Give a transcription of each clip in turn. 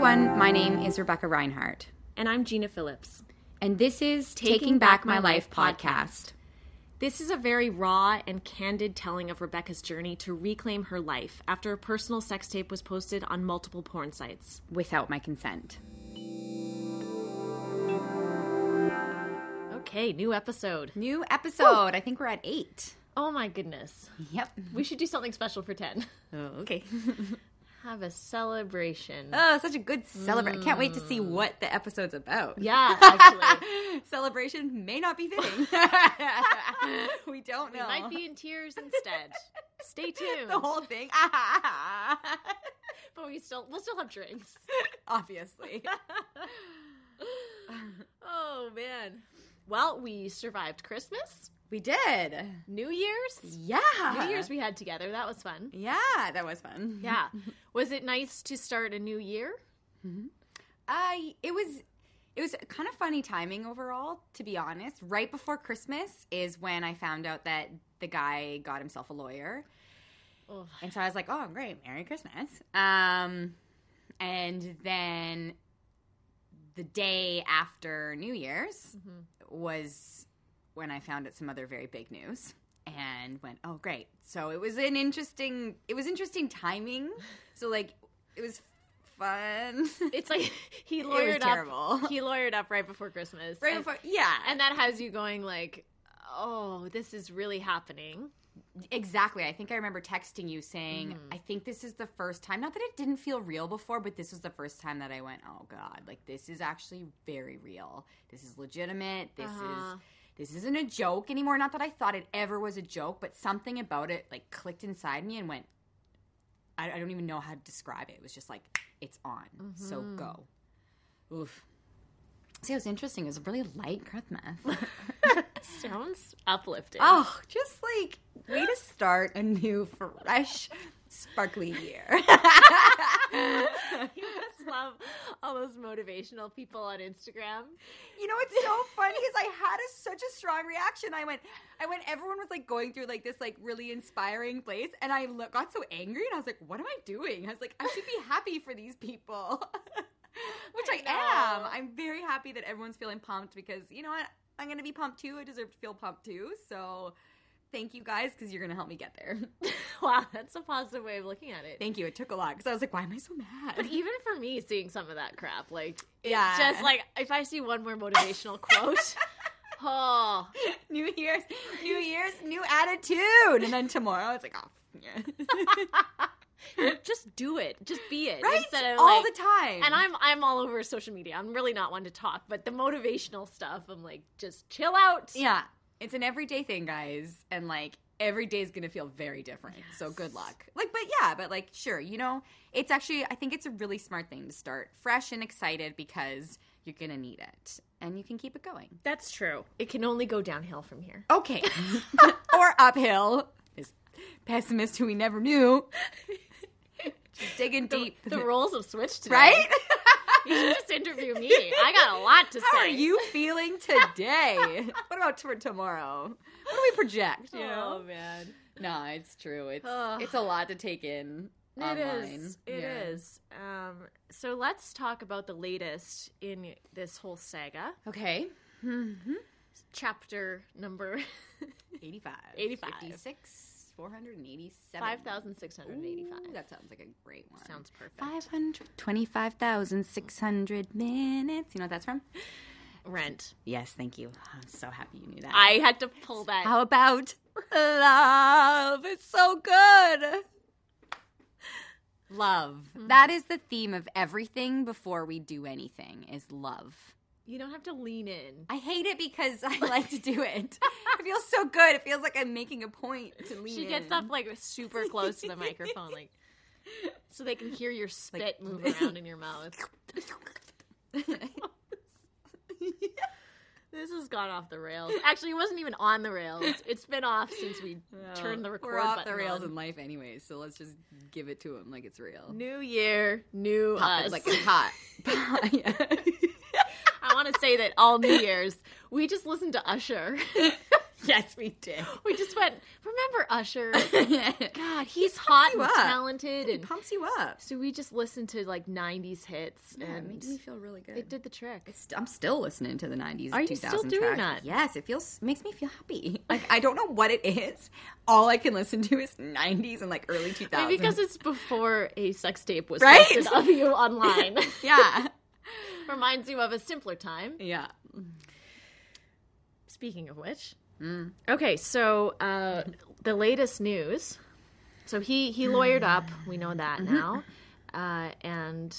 everyone. My name is Rebecca Reinhart, And I'm Gina Phillips. and this is Taking, Back, My Life podcast. This is a very raw and candid telling of Rebecca's journey to reclaim her life after a personal sex tape was posted on multiple porn sites. without my consent. Okay, new episode. New episode. I think we're at eight. Oh my goodness. Yep. We should do something special for 10. Oh, okay. Have a celebration. oh, such a good celebration. I can't wait to see mm. what the episode's about. yeah, actually. Celebration may not be fitting. we don't We know. might be in tears instead. Stay tuned. the whole thing. but we still we'll still have drinks. Obviously. Oh man. Well, we survived Christmas, We did. New Year's. Yeah. New Year's we had together. That was fun. Yeah, that was fun. Yeah. Was it nice to start a new year? I it was it was kind of funny timing overall, to be honest. Right before Christmas is when I found out that the guy got himself a lawyer. Oh, And so I was like, "Oh, great. Merry Christmas." Um and then the day after New Year's was when I found out some other very big news and went, "Oh, great." So it was an interesting it was interesting timing. So like it was fun. it's like he was lawyered terrible. up. He lawyered up right before Christmas. right and, before yeah and that has you going like, "Oh, this is really happening." exactly i think i remember texting you saying Mm-hmm. i think this is the first time not that it didn't feel real before but this was the first time that i went oh god like this is actually very real this is legitimate this Uh-huh. is this isn't a joke anymore. Not that i thought it ever was a joke but something about it like clicked inside me and went i, I don't even know how to describe it. It was just like it's on. So Mm-hmm. go. Oof. See it was interesting. It was a really light christmas Sounds uplifting. Oh, just like way to start a new, fresh, sparkly year. you love all those motivational people on Instagram. you know, it's so funny because I had a, such a strong reaction. I went, I went. Everyone was like going through like this like really inspiring place, and I lo- got so angry, and I was like, "What am I doing?" I was like, "I should be happy for these people," which I, I am. I'm very happy that everyone's feeling pumped because you know what? I'm gonna be pumped too. I deserve to feel pumped too. So. Thank you guys because you're going to help me get there. wow, that's a positive way of looking at it. Thank you. It took a lot because I was like, why am I so mad? But even for me, seeing some of that crap, like, Yeah. just like if I see one more motivational quote, oh, New Year's, New Year's, new attitude. And then tomorrow it's like, oh, yeah. just do it, just be it right? instead of All like, the time. And I'm I'm all over social media. I'm really not one to talk, but the motivational stuff, I'm like, just chill out. yeah, it's an everyday thing, guys. And like, every day is going to feel very different. So good luck. Like, but yeah, but like, sure, you know, it's actually, I think it's a really smart thing to start fresh and excited because you're going to need it and you can keep it going. That's true. It can only go downhill from here. Okay. or uphill. This pessimist who we never knew. Just digging deep. The roles have switched today. right? You should just interview me. I got a lot to How say. How are you feeling today? what about for tomorrow? What do we project? You Oh know? man. No, it's true. It's Ugh. it's a lot to take in. It online. is. It is. Yeah. Um, so let's talk about the latest in this whole saga. Okay. Chapter number 85. 85. 56. 487. 5,685. Ooh, That sounds like a great one. Sounds perfect. 525,600 minutes. You know what that's from? Rent. Yes, thank you. I'm so happy you knew that. I had to pull that. How about love? It's so good. Love. Mm-hmm. That is the theme of everything before we do anything is love. You don't have to lean in. I hate it because I like to do it. it feels so good. It feels like I'm making a point to lean in. She gets in. up like super close to the microphone, like so they can hear your spit move around in your mouth. This has gone off the rails. Actually, it wasn't even on the rails. It's been off since we turned the record We're off the rails on. in life anyway, so let's just give it to him like it's real. New year, new Pop it us. like it's hot. Yeah. I want to say that all New Year's we just listened to Usher. yes, we did. We just went, remember Usher? God, he's hot and up. talented. It And pumps you up. so we just listened to like 90s hits Yeah, it and made me feel really good. it did the trick. St- I'm still listening to the 90s. Are you still doing track. that? Yes, it feels makes me feel happy. Like I don't know what it is. All I can listen to is 90s and like early 2000s. Maybe because it's before a sex tape was Right? posted of you online. yeah, Reminds you of a simpler time. yeah. Speaking of which, okay, so uh, the latest news. So he he lawyered up. We know that now, uh, and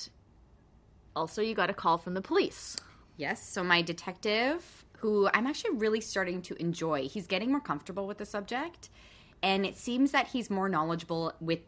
also you got a call from the police. Yes. So my detective, who I'm actually really starting to enjoy, he's getting more comfortable with the subject, and it seems that he's more knowledgeable with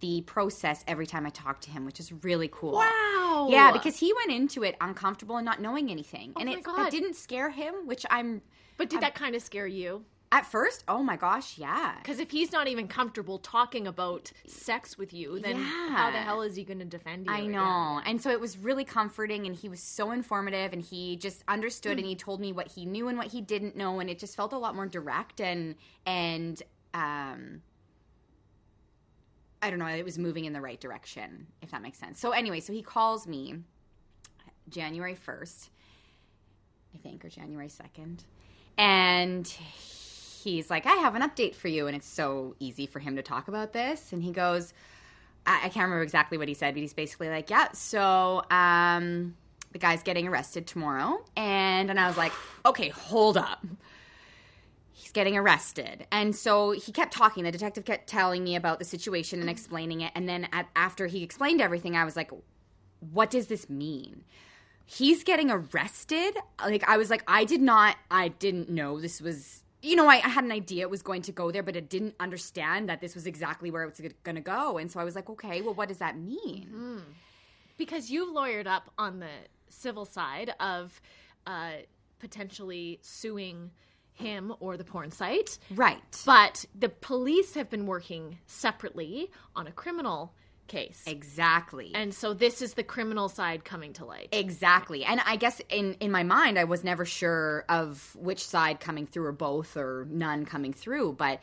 the process every time I talk to him, which is really cool. Wow. Yeah, because he went into it uncomfortable and not knowing anything, and Oh my it God. that didn't scare him, which I'm But did that kind of scare you? at first. Oh my gosh, yeah. Because if he's not even comfortable talking about sex with you, then Yeah. how the hell is he going to defend you? I know. And so it was really comforting and he was so informative and he just understood and he told me what he knew and what he didn't know and it just felt a lot more direct and and um I don't know, it was moving in the right direction, if that makes sense. So anyway, so he calls me January 1st, I think, or January 2nd. And he's like, I have an update for you. And it's so easy for him to talk about this. And he goes, I, I can't remember exactly what he said, but he's basically like, yeah, so um, the guy's getting arrested tomorrow. And, and I was like, okay, hold up. He's getting arrested. And so he kept talking. The detective kept telling me about the situation and explaining it. And then at, after he explained everything, I was like, what does this mean? He's getting arrested? Like, I was like, I did not, I didn't know this was, you know, I, I had an idea it was going to go there, but I didn't understand that this was exactly where it was going to go. And so I was like, okay, well, what does that mean? because you've lawyered up on the civil side of uh, potentially suing him or the porn site. Right. But the police have been working separately on a criminal case. Exactly. And so this is the criminal side coming to light. Exactly. And I guess in in my mind I was never sure of which side coming through or both or none coming through, but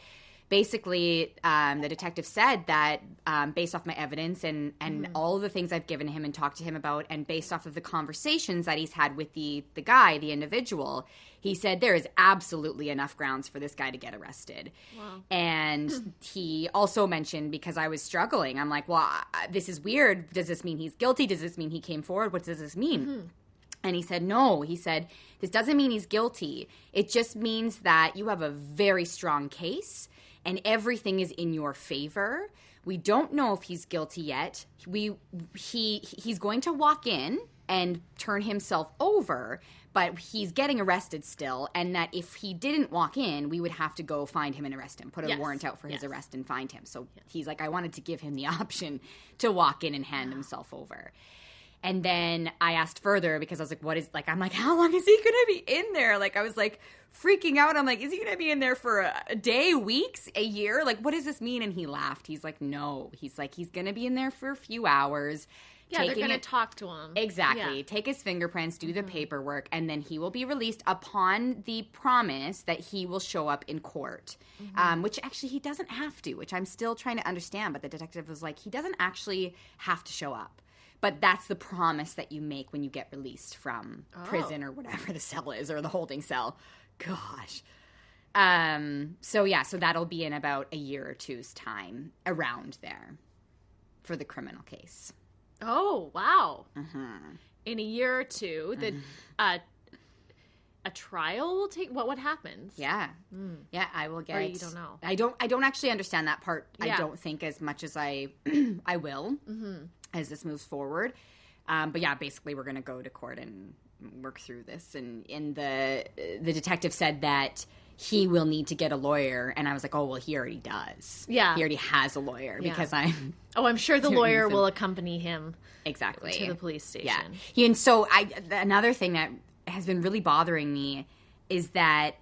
basically um, the detective said that um, based off my evidence and and all of the things I've given him and talked to him about and based off of the conversations that he's had with the the guy, the individual, he said there is absolutely enough grounds for this guy to get arrested. And he also mentioned because I was struggling, I'm like, well, this is weird. Does this mean he's guilty? Does this mean he came forward? What does this mean? And he said, no. He said, this doesn't mean he's guilty. It just means that you have a very strong case and everything is in your favor. We don't know if he's guilty yet. We he he's going to walk in and turn himself over, but he's getting arrested still and that if he didn't walk in, we would have to go find him and arrest him, put a Yes. warrant out for his Yes. arrest and find him. So he's like I wanted to give him the option to walk in and hand himself over. And then I asked further because I was like, what is like, I'm like, how long is he going to be in there? Like, I was like freaking out. I'm like, is he going to be in there for a, a day, weeks, a year? Like, what does this mean? And he laughed. He's like, no. He's like, he's going to be in there for a few hours. yeah, they're going to talk to him. Exactly. Yeah. Mm-hmm. Take his fingerprints, do the paperwork, and then he will be released upon the promise that he will show up in court. Mm-hmm. Um, which actually he doesn't have to, which I'm still trying to understand. But the detective was like, he doesn't actually have to show up. But that's the promise that you make when you get released from Oh. prison or whatever the cell is or the holding cell. Gosh. Um, so yeah, so that'll be in about a year or two's time around there for the criminal case. Oh, wow. Mm-hmm. In a year or two, the uh, a trial will take what what happens? Yeah, yeah. I will get. Hmm. you don't know. I don't. I don't actually understand that part. I don't think as much as I. I will Mm-hmm. As this moves forward. Um, but yeah, basically, we're going to go to court and work through this. And and the the detective said that he will need to get a lawyer, and I was like, oh well, he already does. Yeah. he already has a lawyer Yeah. because I'm Oh, I'm sure the lawyer will accompany him exactly to the police station. Yeah. He- And so I another thing that has been really bothering me is that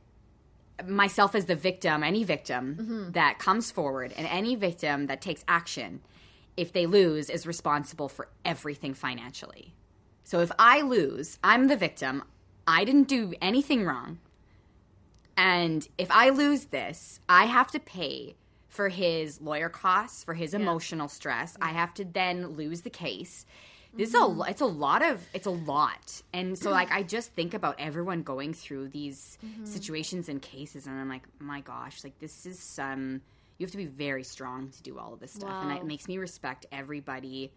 myself as the victim, any victim Mm-hmm. that comes forward and any victim that takes action, if they lose, is responsible for everything financially. So if I lose, I'm the victim. I didn't do anything wrong. And if I lose this, I have to pay for his lawyer costs, for his emotional stress. I have to then lose the case. This is a mm-hmm. it's a lot of it's a lot. And so mm. like I just think about everyone going through these mm-hmm. situations and cases and I'm like, my gosh, like this is some you have to be very strong to do all of this stuff. And it makes me respect everybody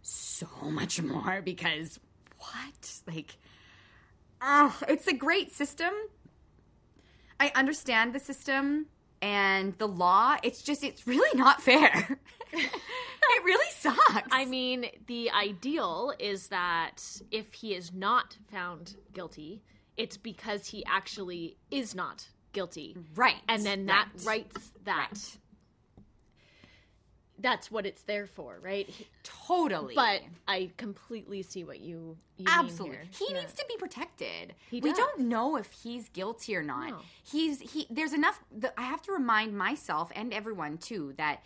so much more because what? Like oh, it's a great system. I understand the system and the law. It's just it's really not fair. it really sucks. I mean, the ideal is that if he is not found guilty, it's because he actually is not guilty. right. And then that right. writes that. Right. That's what it's there for, right? Totally. But I completely see what you, you Absolutely. Mean He. Yeah. needs to be protected. He we don't know if he's guilty or not. No. He's he there's enough the, I have to remind myself and everyone too that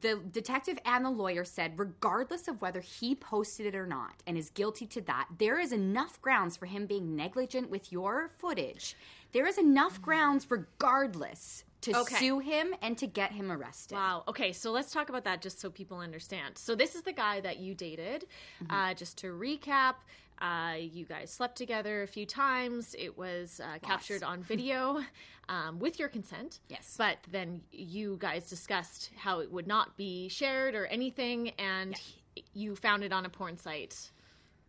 the detective and the lawyer said regardless of whether he posted it or not and is guilty to that, there is enough grounds for him being negligent with your footage. There is enough grounds regardless to Okay. sue him and to get him arrested. Wow. Okay, so let's talk about that just so people understand. So this is the guy that you dated. Mm-hmm. Uh, just to recap, uh, you guys slept together a few times. It was uh, captured on video um, with your consent. Yes. But then you guys discussed how it would not be shared or anything, and you found it on a porn site.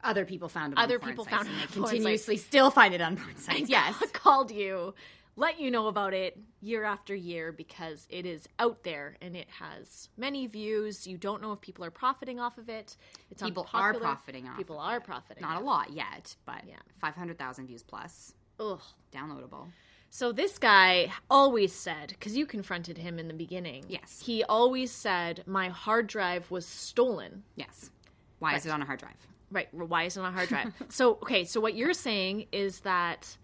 Other people found it Other on porn people found it they on porn sites. continuously still find it on porn sites. Yes. called you, let you know about it year after year because it is out there and it has many views. You don't know if people are profiting off of it. It's People are profiting off People of are it. profiting. Not a lot yet, but Yeah. 500,000 views plus. Ugh. Downloadable. So this guy always said, because you confronted him in the beginning. Yes. He always said, my hard drive was stolen. Yes. Why is it on a hard drive? Right. Why is it on a hard drive? so, okay. So what you're saying is that.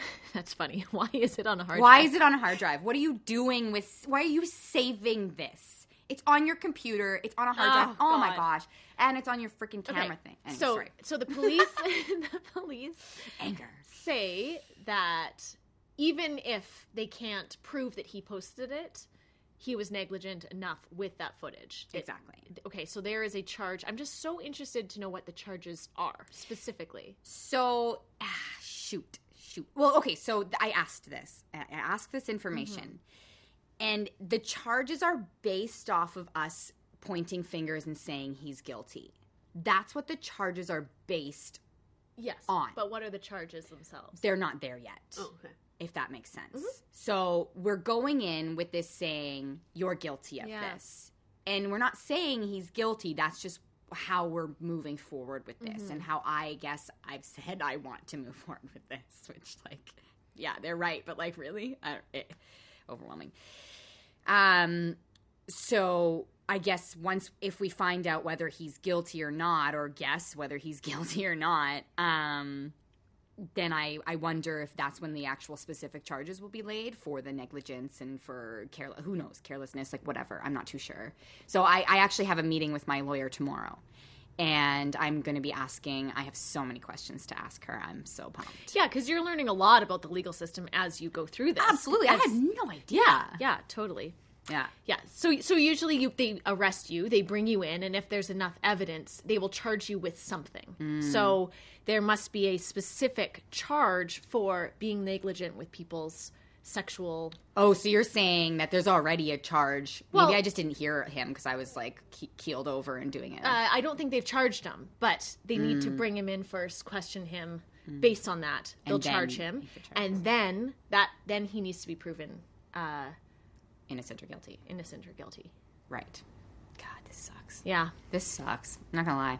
That's funny. Why is it on a hard Why drive? Why is it on a hard drive? What are you doing with why are you saving this? It's on your computer. It's on a hard Oh, drive. Oh my gosh. And it's on your freaking camera Okay, thing. Anyway, so, sorry. so the police, the police Anger. say that even if they can't prove that he posted it, he was negligent enough with that footage. It- Exactly. okay, so there is a charge. I'm just so interested to know what the charges are specifically. So, ah, shoot, Well, okay. So I asked this. I asked this information, and the charges are based off of us pointing fingers and saying he's guilty. That's what the charges are based. Yes. On. But what are the charges themselves? They're not there yet. Oh, okay. If that makes sense. Mm-hmm. So we're going in with this saying you're guilty of Yeah. this, and we're not saying he's guilty. That's just how we're moving forward with this and how I guess I've said I want to move forward with this, which like yeah, they're right, but like really I, it, overwhelming. Um so I guess once if we find out whether he's guilty or not or guess whether he's guilty or not, um then I, I wonder if that's when the actual specific charges will be laid for the negligence and for care who knows carelessness like whatever I'm not too sure. So I, I actually have a meeting with my lawyer tomorrow, and I'm going to be asking. I have so many questions to ask her. I'm so pumped. Yeah, because you're learning a lot about the legal system as you go through this. Absolutely, I had no idea. Yeah, Yeah, totally. Yeah. Yeah. So so usually you they arrest you, they bring you in, and if there's enough evidence, they will charge you with something. Mm. So there must be a specific charge for being negligent with people's sexual. Oh, so you're saying that there's already a charge? Well- Maybe I just didn't hear him because I was like ke- keeled over and doing it. Uh, I don't think they've charged him, but they need to bring him in first, question him. Based on that, they'll Mm. charge him, charge and then that then he needs to be proven uh, Innocent or guilty? innocent or guilty. Right. God, this sucks. Yeah. This sucks. I'm not gonna lie.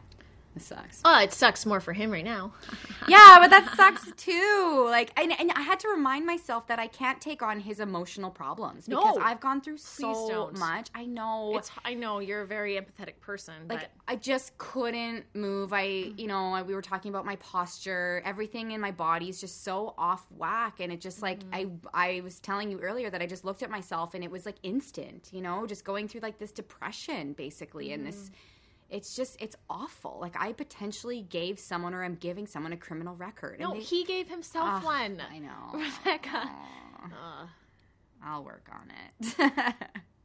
This sucks. Oh, it sucks more for him right now. yeah, but that sucks too. Like, and, and I had to remind myself that I can't take on his emotional problems because No. I've gone through so don't. much. I know. It's I know you're a very empathetic person, like but I just couldn't move. I, you know, we were talking about my posture. Everything in my body is just so off whack, and it just like mm-hmm. I, I was telling you earlier that I just looked at myself and it was like instant. You know, just going through like this depression basically, and this. Mm-hmm. It's just it's awful. Like I potentially gave someone or I'm giving someone a criminal record. no, they- he gave himself Ugh, one. I know. Rebecca. Uh, I'll work on it.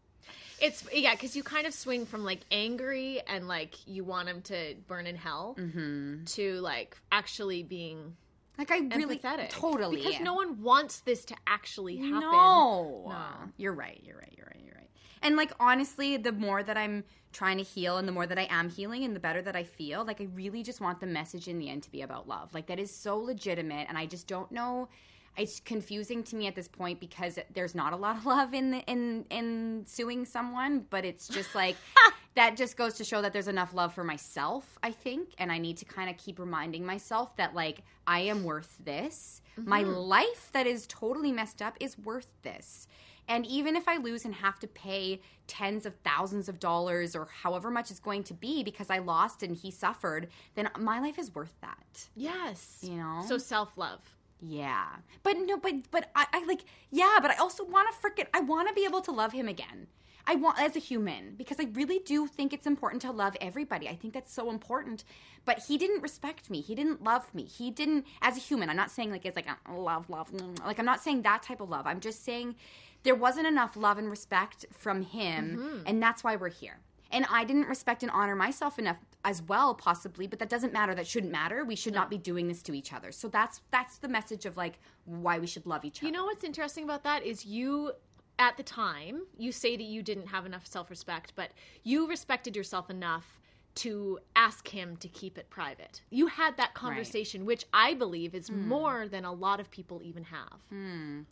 it's yeah, because you kind of swing from like angry and like you want him to burn in hell Mm-hmm. to like actually being like I really empathetic. totally because no one wants this to actually happen. No. No. You're right. You're right. You're right. You're right. And like honestly, the more that I'm trying to heal and the more that I am healing and the better that I feel, like I really just want the message in the end to be about love. Like that is so legitimate and I just don't know it's confusing to me at this point because there's not a lot of love in the, in in suing someone, but it's just like that just goes to show that there's enough love for myself, I think, and I need to kind of keep reminding myself that like I am worth this. My mm-hmm. life that is totally messed up is worth this. And even if I lose and have to pay tens of thousands of dollars or however much it's going to be because I lost and he suffered, then my life is worth that. Yes. You know? So self love. Yeah. But no, but but I, I like yeah, but I also want to freaking I want to be able to love him again. I want as a human because I really do think it's important to love everybody. I think that's so important. But he didn't respect me. He didn't love me. He didn't as a human. I'm not saying like it's like a love, love. Like I'm not saying that type of love. I'm just saying there wasn't enough love and respect from him, and that's why we're here. And I didn't respect and honor myself enough as well, possibly, but that doesn't matter. That shouldn't matter. We should not be doing this to each other. So that's that's the message of like why we should love each other. You know what's interesting about that is you at the time you say that you didn't have enough self-respect, but you respected yourself enough to ask him to keep it private. You had that conversation, which I believe is Hmm. more than a lot of people even have.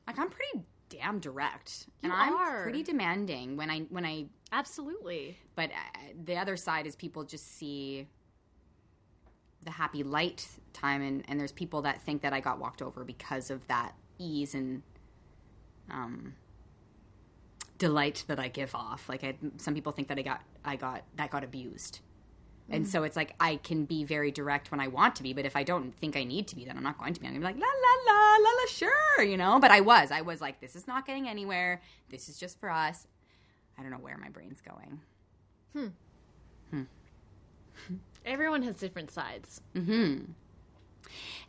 like I'm pretty damn direct, and You I'm are. pretty demanding when I when I. Absolutely. But uh, the other side is people just see the happy light time, and and there's people that think that I got walked over because of that ease and um delight that I give off. Like I, some people think that I got I got that got abused. And so it's like I can be very direct when I want to be, but if I don't think I need to be, then I'm not going to be. I'm gonna be like la la la la la sure, you know. But I was, I was like, this is not getting anywhere. This is just for us. I don't know where my brain's going. Hmm. Hmm. Everyone has different sides. Hmm.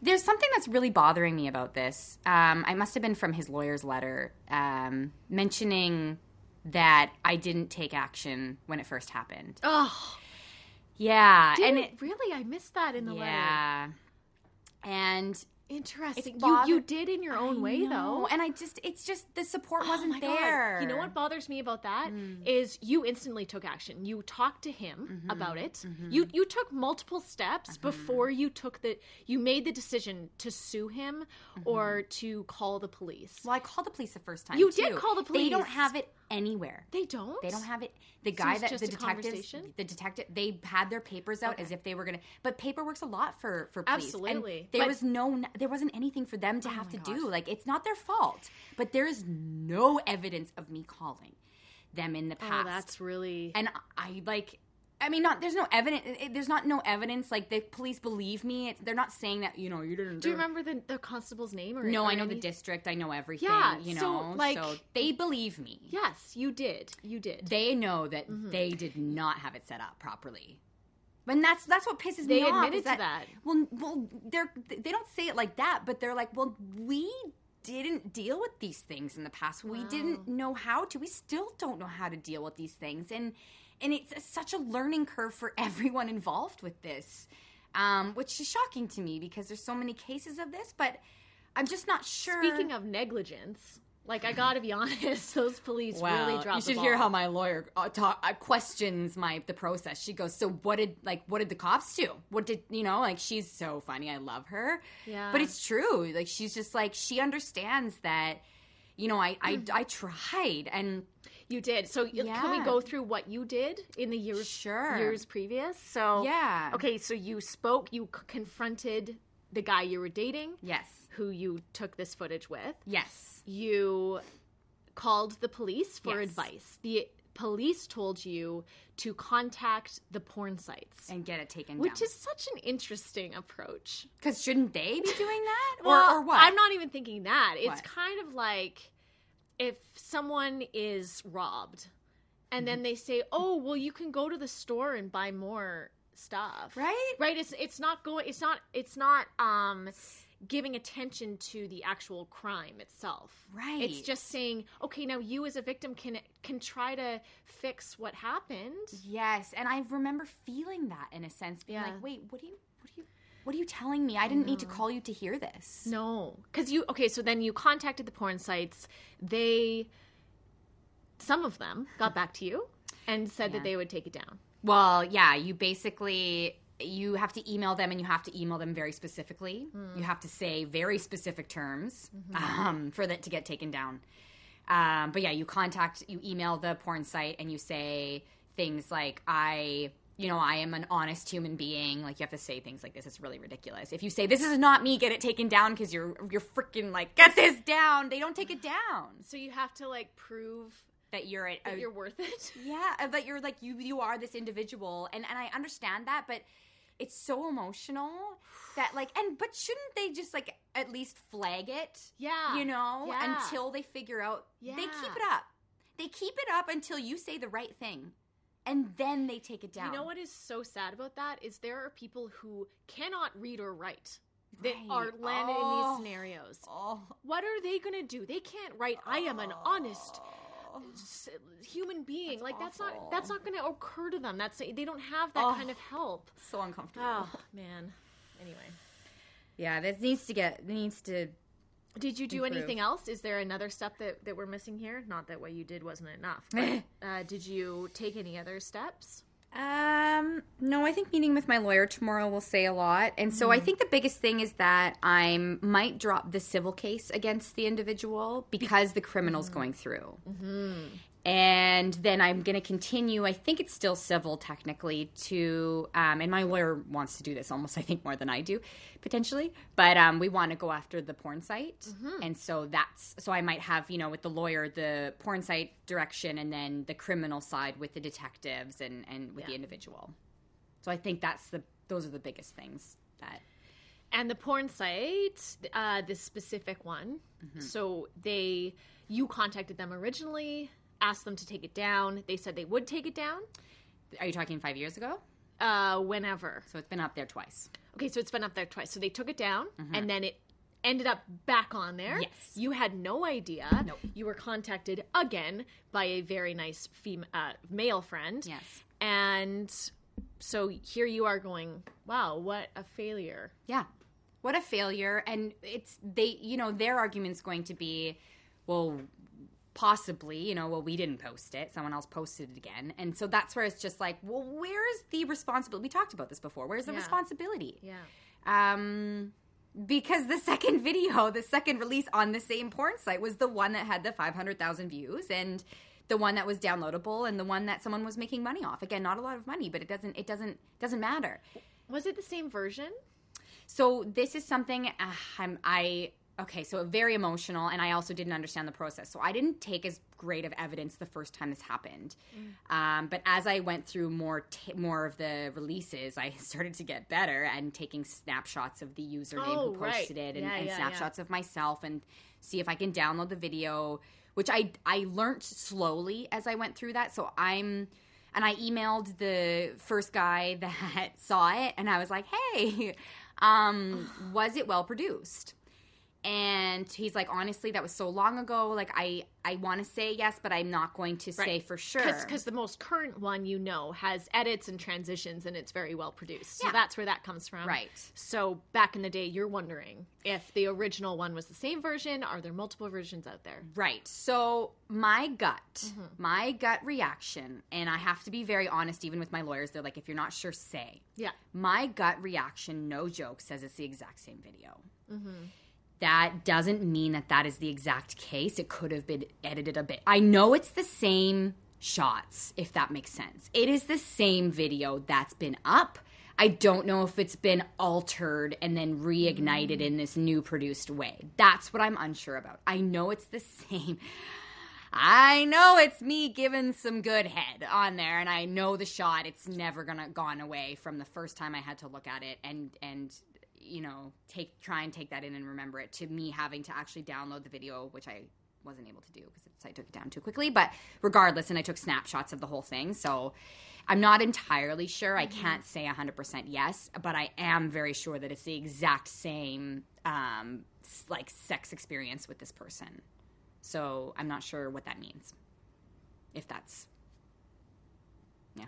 There's something that's really bothering me about this. Um, I must have been from his lawyer's letter um, mentioning that I didn't take action when it first happened. Oh, Yeah, and and it, really, I missed that in the letter. yeah, and Interesting. You you did in your own I way know, though. and I just it's just the support Oh wasn't God. there. You know what bothers me about that mm. is you instantly took action. You talked to him mm-hmm. about it. Mm-hmm. You you took multiple steps mm-hmm. before you took the you made the decision to sue him or to call the police. Well, I called the police the first time. You too. did call the police. They don't have it anywhere. They don't. They don't have it. The guy it's that the detectives, the detective, they had their papers out as if they were gonna. But paperwork's a lot for for police. And Absolutely. there But- Oh was no, there wasn't anything for them to have to gosh. do. Like it's not their fault. But there is no evidence of me calling them in the past. Oh, that's really and I like. I mean, not there's no evidence. There's not no evidence. Like the police believe me. It's, they're not saying that you know you didn't. Do you remember the, the constable's name or No, or I know the district. I know everything. Yeah, you so, know, like- so they believe me. Yes, you did. You did. They know that Mm-hmm. they did not have it set up properly. And that's that's what pisses They me off. They admitted is to that. Well, well, they're they don't say it like that, but they're like, well, we didn't deal with these things in the past. We didn't know how to. We still don't know how to deal with these things, and and it's such a learning curve for everyone involved with this, um, which is shocking to me because there's so many cases of this. But I'm just not sure. Speaking of negligence, like I gotta be honest, those police Well, really dropped you should hear how my lawyer uh, talk, uh, questions my the process. She goes, "So what did like what did the cops do? What did you know? Like she's so funny. I love her. Yeah. but it's true. Like she's just like she understands that. You know, I I, I tried and You did. So y- can we go through what you did in the years Sure. years previous? So Yeah. Okay, so you spoke, you c- confronted the guy you were dating, yes, who you took this footage with. yes, You called the police for Yes. advice. The police told you to contact the porn sites. and get it taken down. which down. is such an interesting approach. because shouldn't they be doing that Well, or, or what? I'm not even thinking that. It's kind of like if someone is robbed and Mm-hmm. then they say, "Oh, well you can go to the store and buy more stuff." right. Right? It's it's not going it's not it's not um giving attention to the actual crime itself. Right. It's just saying, okay, now you as a victim can can try to fix what happened. Yes, and I remember feeling that in a sense, being Yeah. like, "Wait, what do you, what do you, what are you telling me? I didn't need to mm-hmm. call you to hear this." No, because you okay. So then you contacted the porn sites. They, some of them, got back to you and said Yeah. that they would take it down. Well, yeah, you basically you have to email them, and you have to email them very specifically. You have to say very specific terms um, for that to get taken down. Um, but yeah, you contact, you email the porn site, and you say things like, "I." You know, I am an honest human being. Like you have to say things like this. It's really ridiculous. If you say this is not me, get it taken down because you're you're freaking like get this down. They don't take it down. So you have to like prove That you're a, that you're worth it. yeah, uh, that you're like you you are this individual and and I understand that, but it's so emotional that like and but shouldn't they just like at least flag it? Yeah. You know, Yeah. until they figure out yeah. they keep it up. They keep it up until you say the right thing. And then they take it down. You know what is so sad about that is there are people who cannot read or write that Right. are landed in Oh. these scenarios. Oh. What are they going to do? They can't write I am an honest human being. That's like that's not that's not going to occur to them. That's they don't have that Oh. kind of help. So uncomfortable. Oh, man. Anyway, Yeah, this needs to get needs to did you do Improve. anything else? Is there another step that that we're missing here? Not that what you did wasn't enough. But, uh, did you take any other steps? Um, no, I think meeting with my lawyer tomorrow will say a lot. And so I mm. think the biggest thing is that I might drop the civil case against the individual because the criminal's mm. going through. Mm-hmm. And then I'm going to continue. I think it's still civil technically to, um, and my lawyer wants to do this almost, I think, more than I do potentially. But um, we want to go after the porn site, and so that's so I might have you know with the lawyer the porn site direction, and then the criminal side with the detectives and and with the individual. So I think that's the those are the biggest things that And the porn site, uh, this specific one. So they, you contacted them originally, asked them to take it down. They said they would take it down are you talking five years ago? uh, whenever. So it's been up there twice. Okay, so it's been up there twice. So they took it down, and then it ended up back on there. Yes. You had no idea. Nope. You were contacted again by a very nice fem- uh, male friend. Yes. And so here you are going, wow, what a failure. Yeah. What a failure. And it's they you know, their argument's going to be, well, possibly, you know, well, we didn't post it. Someone else posted it again. And so that's where it's just like, well, where's the responsibility? We talked about this before. Where's the Yeah. responsibility? Yeah. Um because the second video, the second release on the same porn site was the one that had the 500,000 views and the one that was downloadable and the one that someone was making money off. Again, not a lot of money, but it doesn't it doesn't doesn't matter. Was it the same version? So this is something uh, I'm I okay. So very emotional, and I also didn't understand the process. So I didn't take as great of evidence the first time this happened. Um, but as I went through more t- more of the releases, I started to get better and taking snapshots of the username Oh, who right. posted it and, Yeah, and yeah, snapshots of myself and see if I can download the video. Which I I learned slowly as I went through that. So I'm and I emailed the first guy that saw it, and I was like, "Hey, um, was it well produced?" And he's like, "Honestly, that was so long ago. Like, I I want to say yes, but I'm not going to say for sure." Because the most current one you know has edits and transitions and it's very well produced. So Yeah. that's where that comes from. Right. So back in the day, you're wondering if the original one was the same version. Are there multiple versions out there? Right. So my gut, mm-hmm. my gut reaction, and I have to be very honest, even with my lawyers. They're like, "If you're not sure, say." Yeah. My gut reaction, no joke, says it's the exact same video. Mm-hmm. That doesn't mean that that is the exact case. It could have been edited a bit. I know it's the same shots, if that makes sense. It is the same video that's been up. I don't know if it's been altered and then reignited in this new produced way. That's what I'm unsure about. I know it's the same. I know it's me giving some good head on there, and I know the shot. It's never gonna gone away from the first time I had to look at it and and you know take try and take that in and remember it. To me having to actually download the video, which I wasn't able to do because I took it down too quickly. But regardless, and I took snapshots of the whole thing, so I'm not entirely sure. I can't say 100% yes, but I am very sure that it's the exact same um, like sex experience with this person. So I'm not sure what that means. If that's yeah,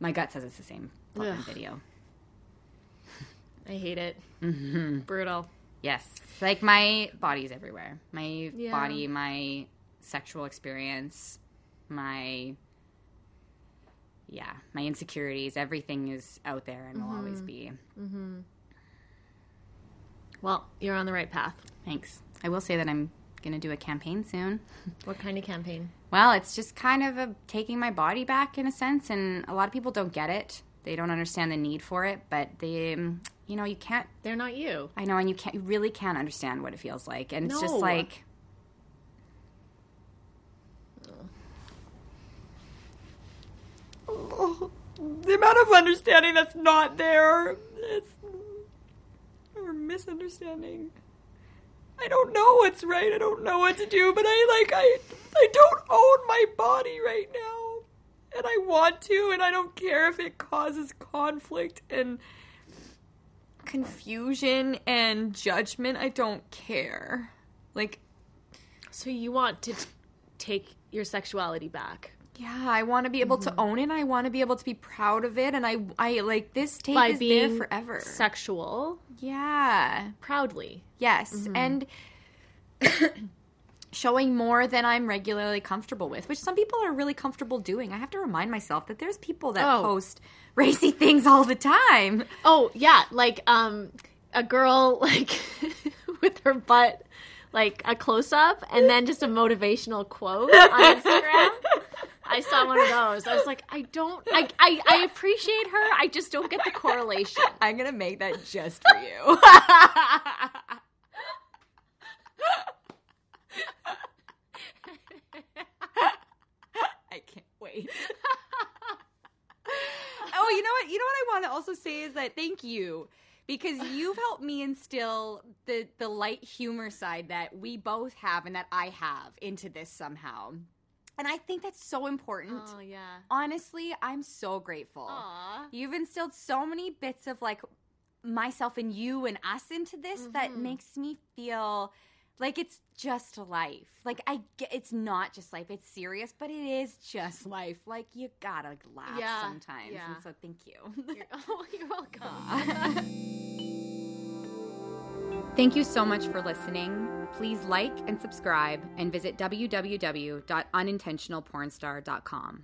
my gut says it's the same fucking video. I hate it. Mm-hmm. Brutal. Yes, like my body's everywhere. My Yeah. body, my sexual experience, my yeah, my insecurities, everything is out there and will always be. Well, you're on the right path. Thanks. I will say that I'm going to do a campaign soon. What kind of campaign? Well, it's just kind of a taking my body back in a sense, and a lot of people don't get it. They don't understand the need for it, but they, um, you know, you can't. They're not you. I know, and you can't. You really can't understand what it feels like, and it's just No. like. the amount of understanding that's not there it's or misunderstanding i don't know what's right i don't know what to do but i like i i don't own my body right now and i want to and i don't care if it causes conflict and confusion and judgment i don't care like So you want to t- take your sexuality back Yeah, I want to be able to mm-hmm. own it. I want to be able to be proud of it, and I, I like this tape by is there forever. sexual yeah, proudly. yes, mm-hmm. and showing more than I'm regularly comfortable with, which some people are really comfortable doing. I have to remind myself that there's people that Oh. post racy things all the time. Oh yeah, like um, a girl like with her butt like a close up, and then just a motivational quote on Instagram. I saw one of those. I was like, I don't, I, I, I appreciate her. I just don't get the correlation. I'm gonna make that just for you. I oh, you know what? You know what I want to also say is that thank you because you've helped me instill the the light humor side that we both have and that I have into this somehow. And I think that's so important. Oh yeah. Honestly, I'm so grateful. Aw. You've instilled so many bits of like myself and you and us into this that Mhm. makes me feel like it's just life. Like I get it's not just life, it's serious, but it is just life. Like you gotta like, laugh Yeah, sometimes. yeah. And so thank you. You're, oh, you're welcome. Thank you so much for listening. Please like and subscribe and visit www.unintentionalpornstar.com.